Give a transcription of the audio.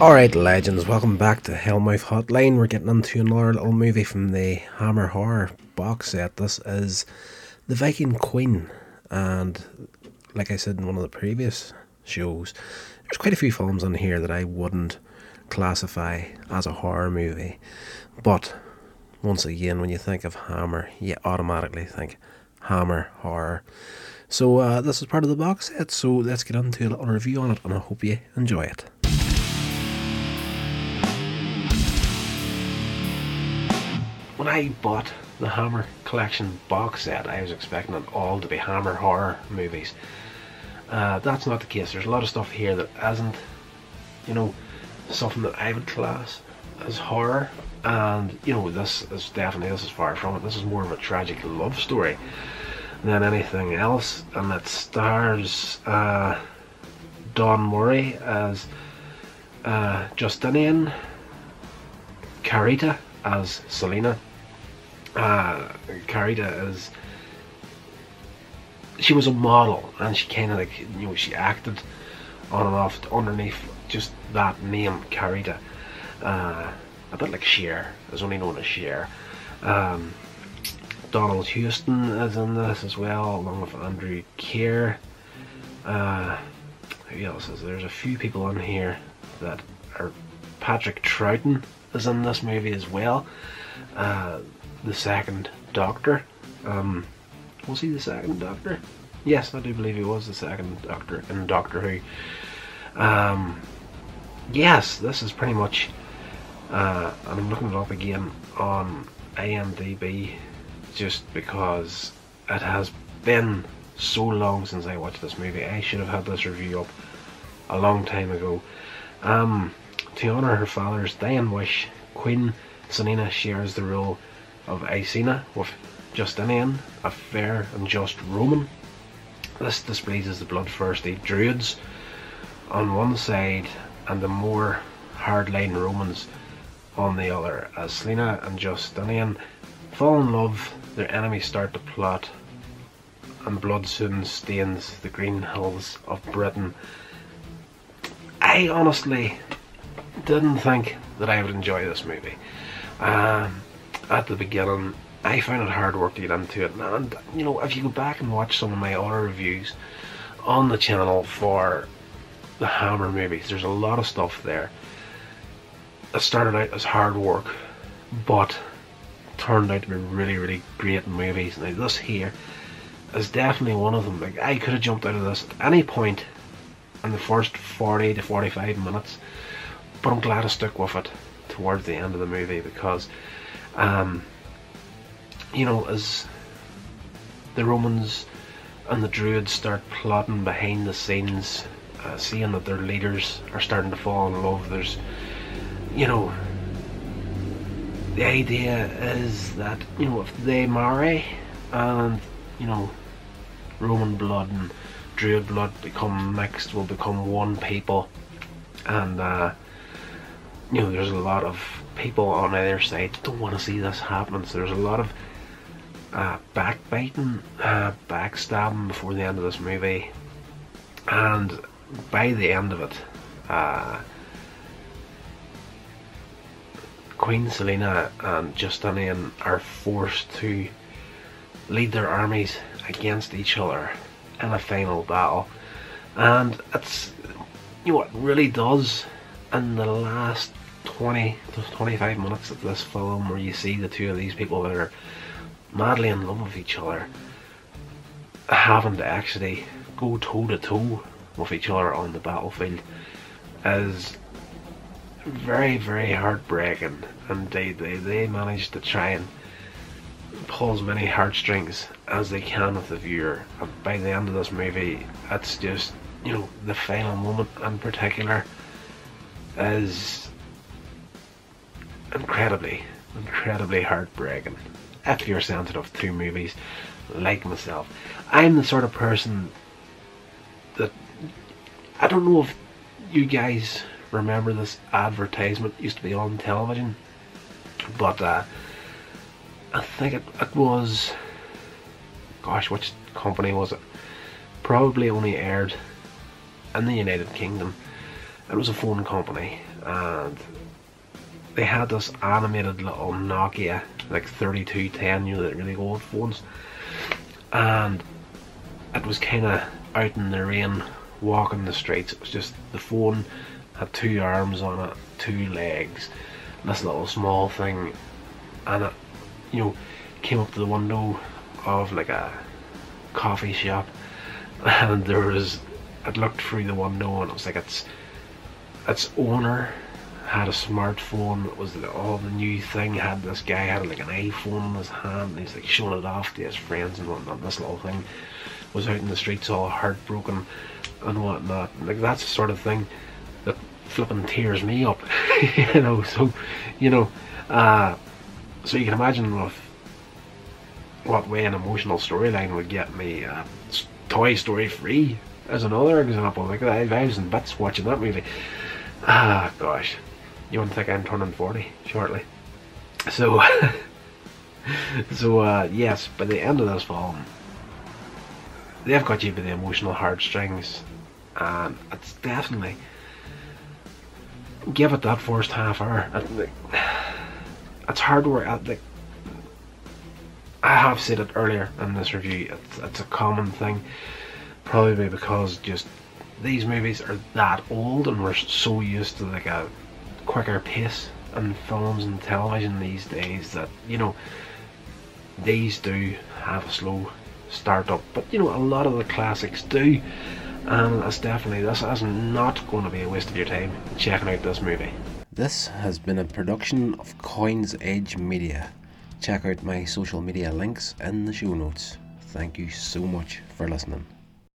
Alright, legends, welcome back to Hellmouth Hotline. We're getting into another little movie from the Hammer Horror box set. This is The Viking Queen, and like I said in one of the previous shows, there's quite a few films on here that I wouldn't classify as a horror movie. But once again, when you think of Hammer, you automatically think Hammer horror. So uh, this is part of the box set, so let's get into a little review on it, and I hope you enjoy it. When I bought the Hammer Collection box set, I was expecting it all to be Hammer horror movies. Uh, that's not the case. There's a lot of stuff here that isn't, you know, something that I would class as horror. And you know, this is definitely this is far from it. This is more of a tragic love story than anything else, and it stars uh, Don Murray as uh, Justinian, Carita as Salina, uh, Carita is she was a model and she kind of like you know she acted on and off underneath just that name Carita uh, a bit like Cher is only known as Cher. Um, Donald Houston is in this as well along with Andrew Keir uh, who else is there? there's a few people in here that are Patrick Troughton is in this movie as well. Uh, the second Doctor. Um, was he the second Doctor? Yes, I do believe he was the second Doctor in Doctor Who. Um, yes, this is pretty much. Uh, I'm looking it up again on IMDb just because it has been so long since I watched this movie. I should have had this review up a long time ago. Um, to honour her father's dying wish, Queen Salina shares the role of Iceni with Justinian, a fair and just Roman. This displeases the bloodthirsty Druids on one side and the more hard-line Romans on the other. As Salina and Justinian fall in love, their enemies start to plot and blood soon stains the green hills of Britain. I honestly didn't think that I would enjoy this movie. Um, at the beginning, I found it hard work to get into it. And, you know, if you go back and watch some of my other reviews on the channel for the Hammer movies, there's a lot of stuff there that started out as hard work, but turned out to be really, really great movies. Now, this here is definitely one of them. Like, I could have jumped out of this at any point in the first 40 to 45 minutes, but I'm glad I stuck with it towards the end of the movie because um, you know, as the Romans and the Druids start plotting behind the scenes, uh, seeing that their leaders are starting to fall in love, there's, you know, the idea is that, you know, if they marry and, you know, Roman blood and Druid blood become mixed, will become one people, and, uh, you know, there's a lot of people on either side don't want to see this happening. So there's a lot of uh, backbiting, uh, backstabbing before the end of this movie, and by the end of it, uh, Queen Salina and Justinian are forced to lead their armies against each other in a final battle, and it's you know what really does in the last 20 to 25 minutes of this film where you see the two of these people that are madly in love with each other having to actually go toe to toe with each other on the battlefield is very very heartbreaking. And they, they, they manage to try and pull as many heartstrings as they can with the viewer. And by the end of this movie it's just you know the final moment in particular is incredibly, incredibly heartbreaking if you're sensitive to movies like myself. I'm the sort of person that I don't know if you guys remember this advertisement used to be on television, but uh, I think it, it was, gosh, which company was it? Probably only aired in the United Kingdom. it was a phone company and they had this animated little Nokia like 3210 you know the really old phones. And it was kind of out in the rain walking the streets. It was just the phone had two arms on it two legs this little small thing. And it you know came up to the window of like a coffee shop. And there was it looked through the window and it was like its its owner had a smartphone it was all the new thing had this guy had like an iphone in his hand and he's like showing it off to his friends and whatnot this little thing was out in the streets all heartbroken and whatnot like that's the sort of thing that flipping tears me up you know so you know uh so you can imagine if what way an emotional storyline would get me uh, Toy Story 3 as another example. Like I was in bits watching that movie. Ah, gosh. You wouldn't think I'm turning 40 shortly. So, so uh, yes, by the end of this film, they've got you by the emotional heartstrings, and it's definitely give it that first half hour. It's hard work. I have said it earlier in this review, it's, it's a common thing, probably because just these movies are that old and we're so used to like a quicker pace in films and television these days that, you know, these do have a slow start up, but you know, a lot of the classics do, and it's definitely, this is not going to be a waste of your time checking out this movie. This has been a production of Coins Edge Media. Check out my social media links in the show notes. Thank you so much for listening.